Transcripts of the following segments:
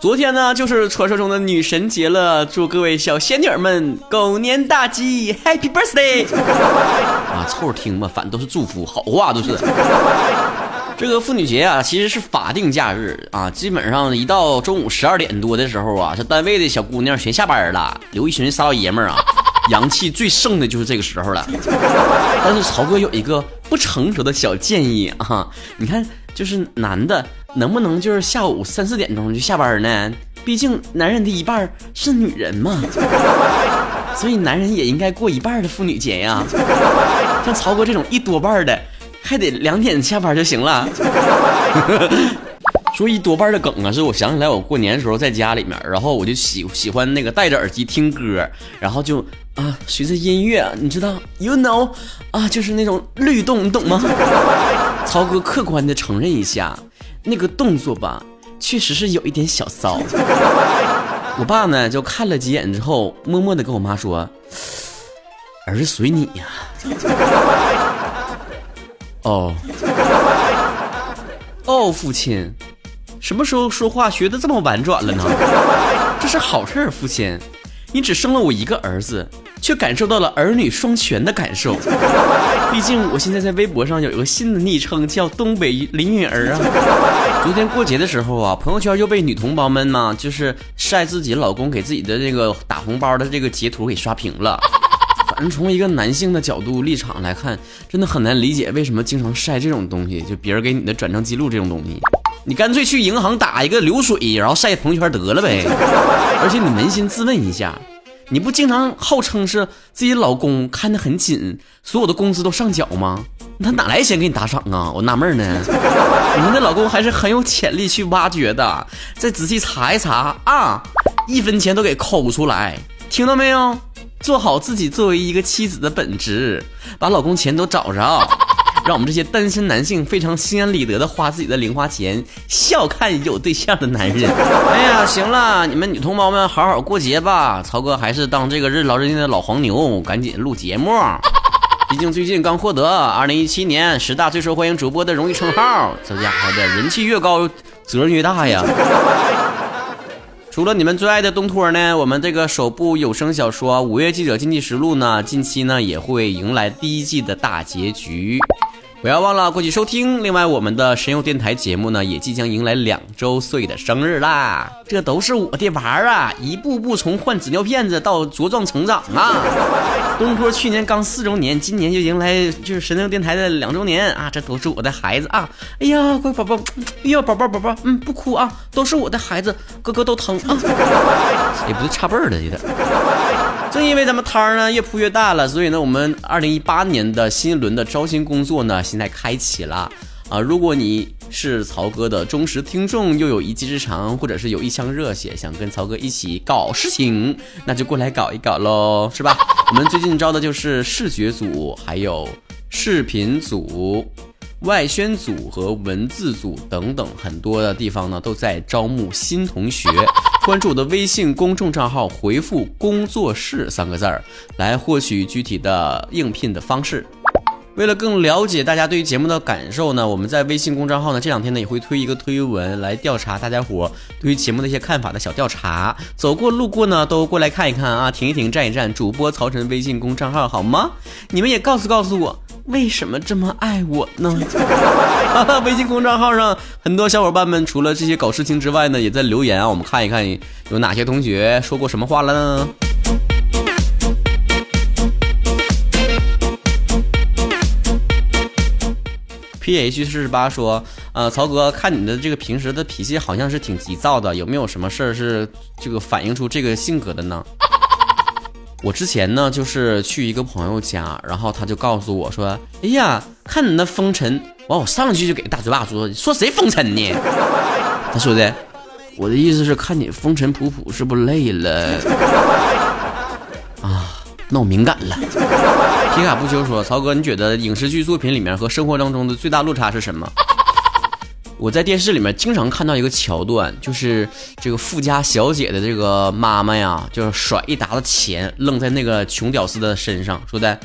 昨天呢，就是传说中的女神节了，祝各位小仙女们狗年大吉，Happy Birthday！啊，凑合听吧，反正都是祝福，好话都是。这个妇女节啊，其实是法定假日啊，基本上一到中午十二点多的时候啊，这单位的小姑娘全下班了，留一群骚老爷们儿啊，阳气最盛的就是这个时候了。但是曹哥有一个不成熟的小建议啊，你看，就是男的能不能就是下午三四点钟就下班呢？毕竟男人的一半是女人嘛，所以男人也应该过一半的妇女节呀。像曹哥这种一多半的。还得两点下班就行了。说一多半的梗啊，是我想起来我过年的时候在家里面，然后我就喜喜欢那个戴着耳机听歌，然后就啊随着音乐，你知道，you know，啊就是那种律动，你懂吗？曹哥客观的承认一下，那个动作吧，确实是有一点小骚。我爸呢就看了几眼之后，默默的跟我妈说：“儿子随你呀。” 哦，哦，父亲，什么时候说话学的这么婉转了呢？这是好事，父亲，你只生了我一个儿子，却感受到了儿女双全的感受。毕竟我现在在微博上有一个新的昵称，叫东北林允儿啊。昨天过节的时候啊，朋友圈又被女同胞们嘛，就是晒自己老公给自己的这个打红包的这个截图给刷屏了。反正从一个男性的角度立场来看，真的很难理解为什么经常晒这种东西，就别人给你的转账记录这种东西，你干脆去银行打一个流水，然后晒朋友圈得了呗。而且你扪心自问一下，你不经常号称是自己老公看得很紧，所有的工资都上缴吗？他哪来钱给你打赏啊？我纳闷呢。你们的老公还是很有潜力去挖掘的，再仔细查一查啊，一分钱都给抠出来，听到没有？做好自己作为一个妻子的本职，把老公钱都找着，让我们这些单身男性非常心安理得的花自己的零花钱，笑看有对象的男人。哎呀，行了，你们女同胞们好好过节吧。曹哥还是当这个任劳任怨的老黄牛，赶紧录节目。毕竟最近刚获得二零一七年十大最受欢迎主播的荣誉称号，这家伙的人气越高，责任越大呀。除了你们最爱的东托呢，我们这个首部有声小说《五月记者经济实录》呢，近期呢也会迎来第一季的大结局。不要忘了过去收听。另外，我们的神游电台节目呢，也即将迎来两周岁的生日啦！这都是我的娃儿啊，一步步从换纸尿片子到茁壮成长啊！东坡去年刚四周年，今年就迎来就是神游电台的两周年啊！这都是我的孩子啊！哎呀，乖宝宝，哎呀，宝宝宝宝，嗯，不哭啊，都是我的孩子，哥哥都疼啊！也不是差辈儿的，有点。正因为咱们摊儿呢越铺越大了，所以呢，我们二零一八年的新一轮的招新工作呢，现在开启了啊！如果你是曹哥的忠实听众，又有一技之长，或者是有一腔热血，想跟曹哥一起搞事情，那就过来搞一搞喽，是吧？我们最近招的就是视觉组，还有视频组。外宣组和文字组等等很多的地方呢，都在招募新同学。关注我的微信公众账号，回复“工作室”三个字儿，来获取具体的应聘的方式。为了更了解大家对于节目的感受呢，我们在微信公众号呢这两天呢也会推一个推文来调查大家伙对于节目的一些看法的小调查。走过路过呢都过来看一看啊，停一停，站一站。主播曹晨微信公众号好吗？你们也告诉告诉我。为什么这么爱我呢？微信公众号上很多小伙伴们除了这些搞事情之外呢，也在留言啊。我们看一看有哪些同学说过什么话了呢？P H 四十八说，呃，曹哥，看你的这个平时的脾气好像是挺急躁的，有没有什么事儿是这个反映出这个性格的呢？我之前呢，就是去一个朋友家，然后他就告诉我说：“哎呀，看你那风尘。”完，我上去就给大嘴巴，说：“说谁风尘呢？”他说的：“我的意思是看你风尘仆仆，是不是累了？”啊，那我敏感了。皮卡不丘说：“曹哥，你觉得影视剧作品里面和生活当中的最大落差是什么？” 我在电视里面经常看到一个桥段，就是这个富家小姐的这个妈妈呀，就是甩一沓子钱扔在那个穷屌丝的身上，说的：“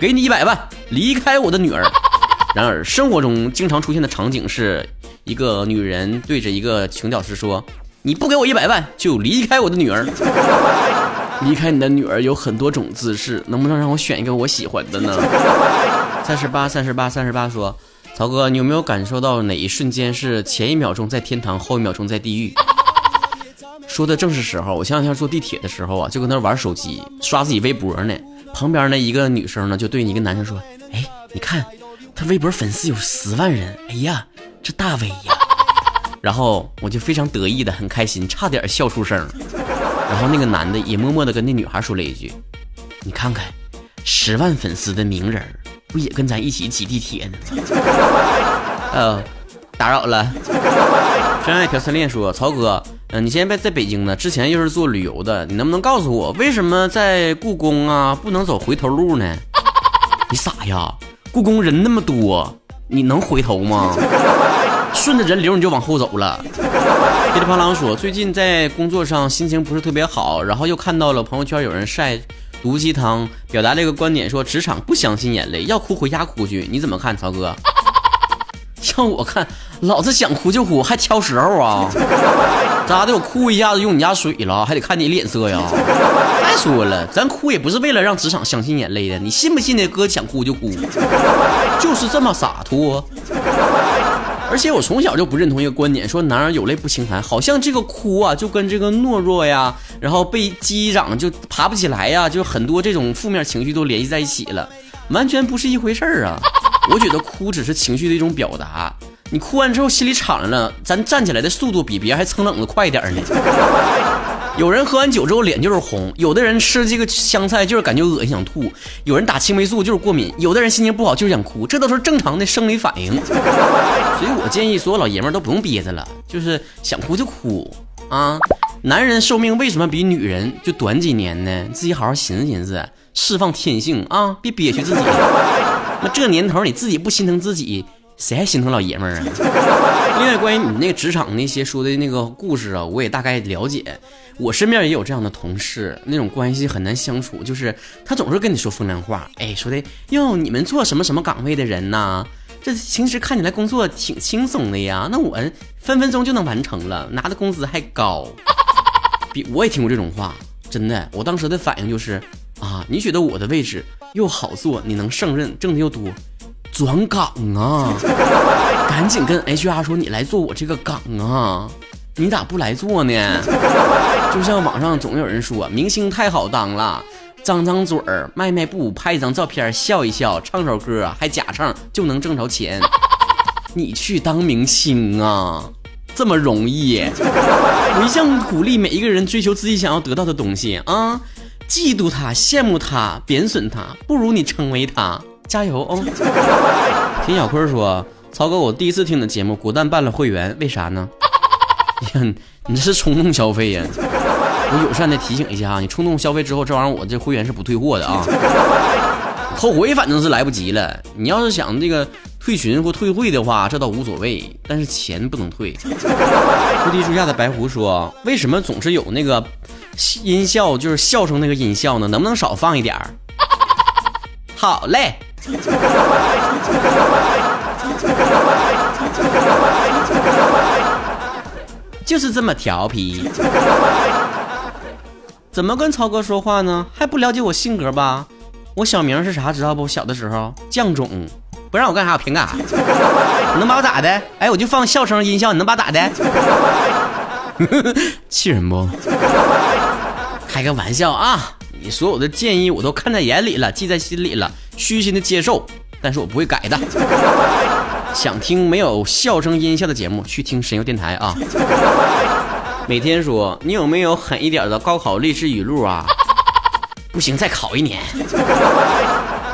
给你一百万，离开我的女儿。” 然而生活中经常出现的场景是一个女人对着一个穷屌丝说：“你不给我一百万，就离开我的女儿。离开你的女儿有很多种姿势，能不能让我选一个我喜欢的呢？” 三十八，三十八，三十八说：“曹哥，你有没有感受到哪一瞬间是前一秒钟在天堂，后一秒钟在地狱？” 说的正是时候。我前两天坐地铁的时候啊，就搁那玩手机，刷自己微博呢。旁边呢，一个女生呢，就对一个男生说：“哎，你看，他微博粉丝有十万人，哎呀，这大 V 呀！”然后我就非常得意的，很开心，差点笑出声。然后那个男的也默默的跟那女孩说了一句：“你看看，十万粉丝的名人，不也跟咱一起挤地铁呢？”呃，打扰了。真爱朴思恋说：“曹哥。”嗯，你现在在北京呢，之前又是做旅游的，你能不能告诉我，为什么在故宫啊不能走回头路呢？你傻呀，故宫人那么多，你能回头吗？顺着人流你就往后走了。噼里啪啦说，最近在工作上心情不是特别好，然后又看到了朋友圈有人晒毒鸡汤，表达了一个观点，说职场不相信眼泪，要哭回家哭去，你怎么看，曹哥？像我看，老子想哭就哭，还挑时候啊？咋的？我哭一下子用你家水了，还得看你脸色呀？再说了，咱哭也不是为了让职场相信眼泪的，你信不信呢？哥想哭就哭，就是这么洒脱。而且我从小就不认同一个观点，说男人有泪不轻弹，好像这个哭啊就跟这个懦弱呀，然后被击掌就爬不起来呀，就很多这种负面情绪都联系在一起了，完全不是一回事儿啊。我觉得哭只是情绪的一种表达，你哭完之后心里敞亮了，咱站起来的速度比别人还蹭冷子快点呢。有人喝完酒之后脸就是红，有的人吃这个香菜就是感觉恶心想吐，有人打青霉素就是过敏，有的人心情不好就是想哭，这都是正常的生理反应。所以我建议所有老爷们都不用憋着了，就是想哭就哭啊。男人寿命为什么比女人就短几年呢？自己好好寻思寻思，释放天性啊，别憋屈自己。那这年头你自己不心疼自己，谁还心疼老爷们儿啊？另外，关于你那个职场那些说的那个故事啊，我也大概了解。我身边也有这样的同事，那种关系很难相处，就是他总是跟你说风凉话，哎，说的哟，你们做什么什么岗位的人呢？这平时看起来工作挺轻松的呀，那我分分钟就能完成了，拿的工资还高。比我也听过这种话，真的，我当时的反应就是啊，你觉得我的位置？又好做，你能胜任，挣的又多，转岗啊！赶紧跟 HR 说你来做我这个岗啊！你咋不来做呢？就像网上总有人说，明星太好当了，张张嘴儿，迈迈步，拍一张照片，笑一笑，唱首歌，还假唱就能挣着钱。你去当明星啊，这么容易？我一向鼓励每一个人追求自己想要得到的东西啊。嫉妒他，羡慕他，贬损他，不如你成为他，加油哦！田小坤说：“曹哥，我第一次听你的节目，果断办了会员，为啥呢？呀，你这是冲动消费呀！我友善的提醒一下啊，你冲动消费之后，这玩意儿我这会员是不退货的啊，后悔反正是来不及了。你要是想这个退群或退会的话，这倒无所谓，但是钱不能退。”菩提树下的白狐说：“为什么总是有那个？”音效就是笑声那个音效呢，能不能少放一点儿？好嘞，就是这么调皮。怎么跟曹哥说话呢？还不了解我性格吧？我小名是啥知道不？小的时候犟种，不让我干啥我凭干啥？你能把我咋的？哎，我就放笑声音效，你能把我咋的？气人不？开个玩笑啊！你所有的建议我都看在眼里了，记在心里了，虚心的接受，但是我不会改的。想听没有笑声音效的节目，去听神游电台啊！每天说你有没有狠一点的高考励志语录啊？不行，再考一年。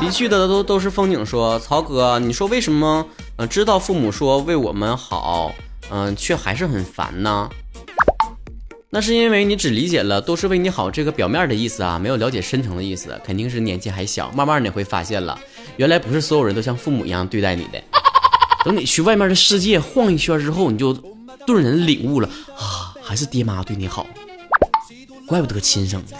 离去的都都是风景。说曹哥，你说为什么？嗯，知道父母说为我们好，嗯，却还是很烦呢？那是因为你只理解了都是为你好这个表面的意思啊，没有了解深层的意思。肯定是年纪还小，慢慢你会发现了，原来不是所有人都像父母一样对待你的。等你去外面的世界晃一圈之后，你就顿然领悟了啊，还是爹妈对你好。怪不得亲生的。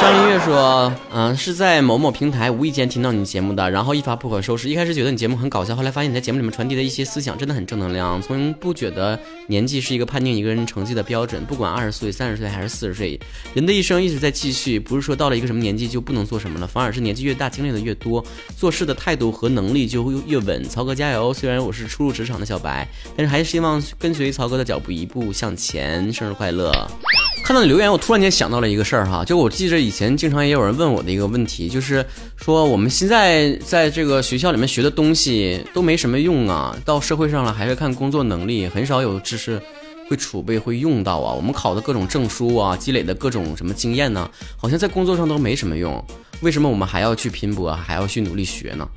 张一月说：“嗯，是在某某平台无意间听到你节目的，然后一发不可收拾。一开始觉得你节目很搞笑，后来发现你在节目里面传递的一些思想真的很正能量。从不觉得年纪是一个判定一个人成绩的标准，不管二十岁、三十岁还是四十岁，人的一生一直在继续，不是说到了一个什么年纪就不能做什么了，反而是年纪越大，经历的越多，做事的态度和能力就会越稳。曹哥加油！虽然我是初入职场的小白，但是还是希望跟随曹哥的脚步一步向前。生日快乐！”看到你留言，我突然间想到了一个事儿哈，就我记着以前经常也有人问我的一个问题，就是说我们现在在这个学校里面学的东西都没什么用啊，到社会上了还是看工作能力，很少有知识会储备会用到啊。我们考的各种证书啊，积累的各种什么经验呢，好像在工作上都没什么用，为什么我们还要去拼搏，还要去努力学呢？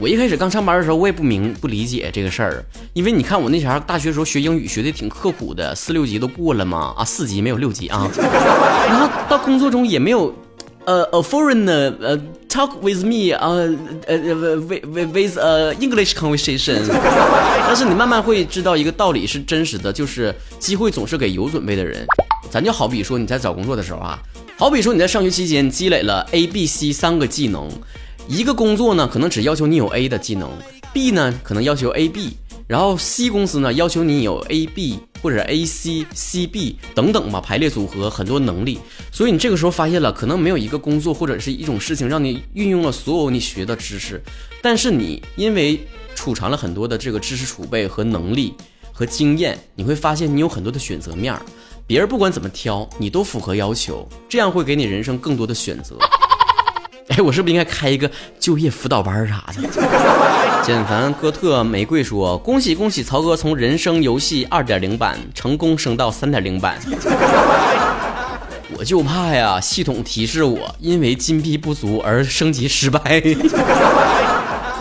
我一开始刚上班的时候，我也不明不理解这个事儿，因为你看我那前大学时候学英语学的挺刻苦的，四六级都过了嘛，啊四级没有六级啊，然后到工作中也没有，呃，a foreigner 呃 talk with me 啊呃 with with a English conversation，但是你慢慢会知道一个道理是真实的，就是机会总是给有准备的人。咱就好比说你在找工作的时候啊，好比说你在上学期间积累了 A B C 三个技能。一个工作呢，可能只要求你有 A 的技能，B 呢可能要求 AB，然后 C 公司呢要求你有 AB 或者 AC、CB 等等吧，排列组合很多能力。所以你这个时候发现了，可能没有一个工作或者是一种事情让你运用了所有你学的知识，但是你因为储藏了很多的这个知识储备和能力和经验，你会发现你有很多的选择面儿，别人不管怎么挑，你都符合要求，这样会给你人生更多的选择。哎，我是不是应该开一个就业辅导班啥的？简凡哥特玫瑰说：“恭喜恭喜，曹哥从人生游戏二点零版成功升到三点零版。”我就怕呀，系统提示我因为金币不足而升级失败。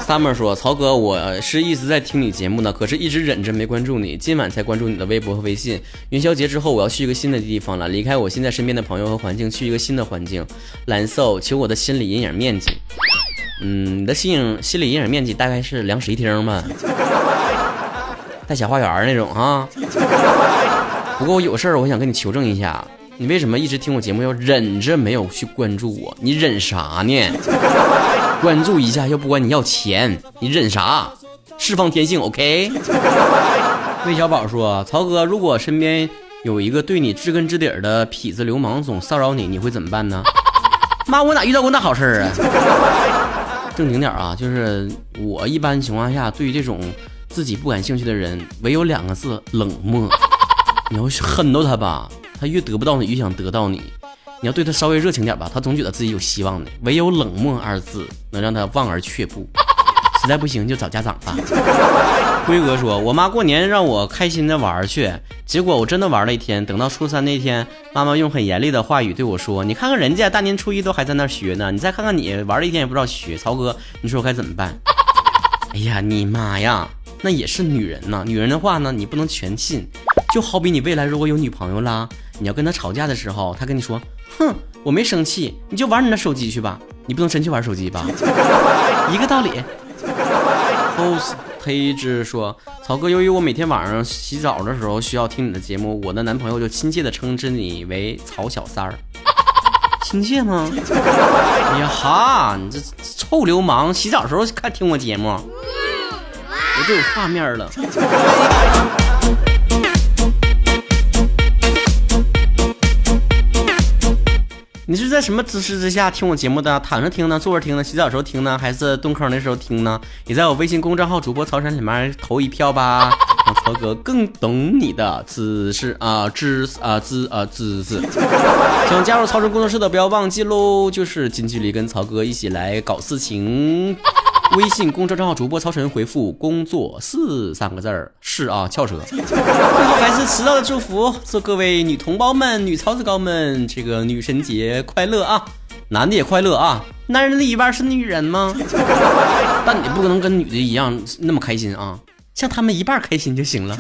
Summer 说：“曹哥，我是一直在听你节目呢，可是一直忍着没关注你，今晚才关注你的微博和微信。元宵节之后，我要去一个新的地方了，离开我现在身边的朋友和环境，去一个新的环境。蓝瘦，求我的心理阴影面积。嗯，你的心影心理阴影面积大概是两室一厅吧，带小花园那种啊。不过我有事儿，我想跟你求证一下，你为什么一直听我节目要忍着没有去关注我？你忍啥呢？”关注一下，又不管你要钱，你忍啥？释放天性，OK。魏小宝说：“曹哥，如果身边有一个对你知根知底的痞子流氓总骚扰你，你会怎么办呢？” 妈，我哪遇到过那好事儿啊？正经点啊，就是我一般情况下对于这种自己不感兴趣的人，唯有两个字：冷漠。你要恨到他吧，他越得不到你，越想得到你。你要对他稍微热情点吧，他总觉得自己有希望的。唯有冷漠二字能让他望而却步。实在不行就找家长吧。辉哥说：“我妈过年让我开心的玩去，结果我真的玩了一天。等到初三那天，妈妈用很严厉的话语对我说：‘你看看人家大年初一都还在那学呢，你再看看你玩了一天也不知道学。’曹哥，你说我该怎么办？哎呀，你妈呀，那也是女人呐，女人的话呢，你不能全信。就好比你未来如果有女朋友啦，你要跟她吵架的时候，她跟你说。”哼，我没生气，你就玩你的手机去吧，你不能真去玩手机吧？一个道理。Host 黑之说：“曹哥，由于我每天晚上洗澡的时候需要听你的节目，我的男朋友就亲切的称之你为曹小三儿。亲切吗？哎呀哈，你这臭流氓！洗澡时候看听我节目，我都有画面了。”你是在什么姿势之下听我节目的？躺着听呢，坐着听呢，洗澡时候听呢，还是蹲坑的时候听呢？也在我微信公众号主播曹晨里面投一票吧，让曹哥更懂你的姿势啊姿啊姿啊姿势。想加入曹晨工作室的，不要忘记喽，就是近距离跟曹哥一起来搞事情。微信公众账号主播曹晨回复“工作四”三个字儿是啊，翘舌。最后还是迟到的祝福，祝各位女同胞们、女曹子高们，这个女神节快乐啊！男的也快乐啊！男人的一半是女人吗？但你不可能跟女的一样那么开心啊，像他们一半开心就行了。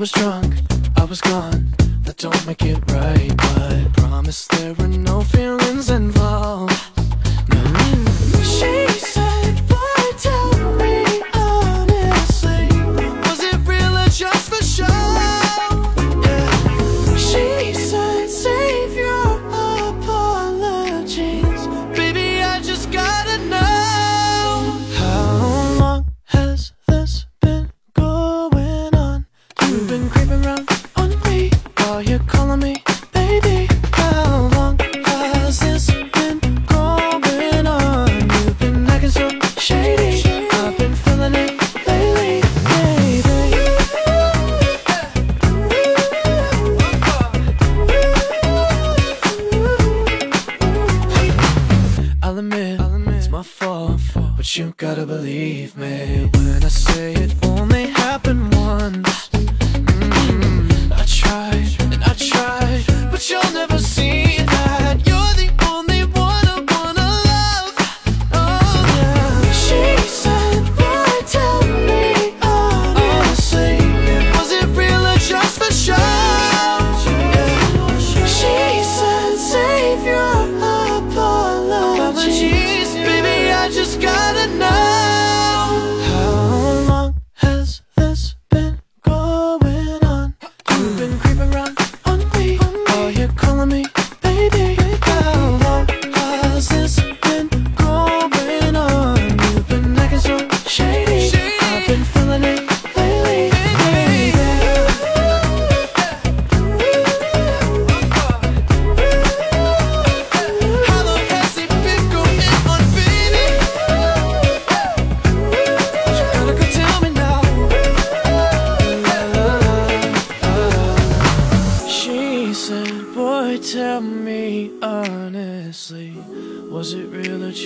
was drunk leave me.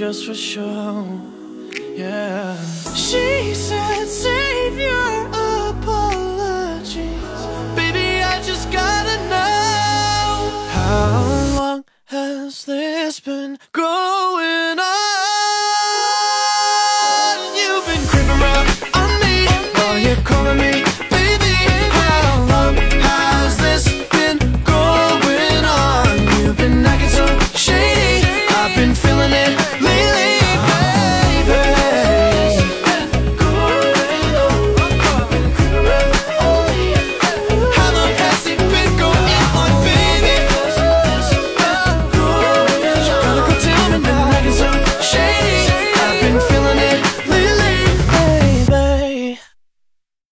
just for show. Yeah. She said, save your apologies. Baby, I just gotta know. How long has this been growing?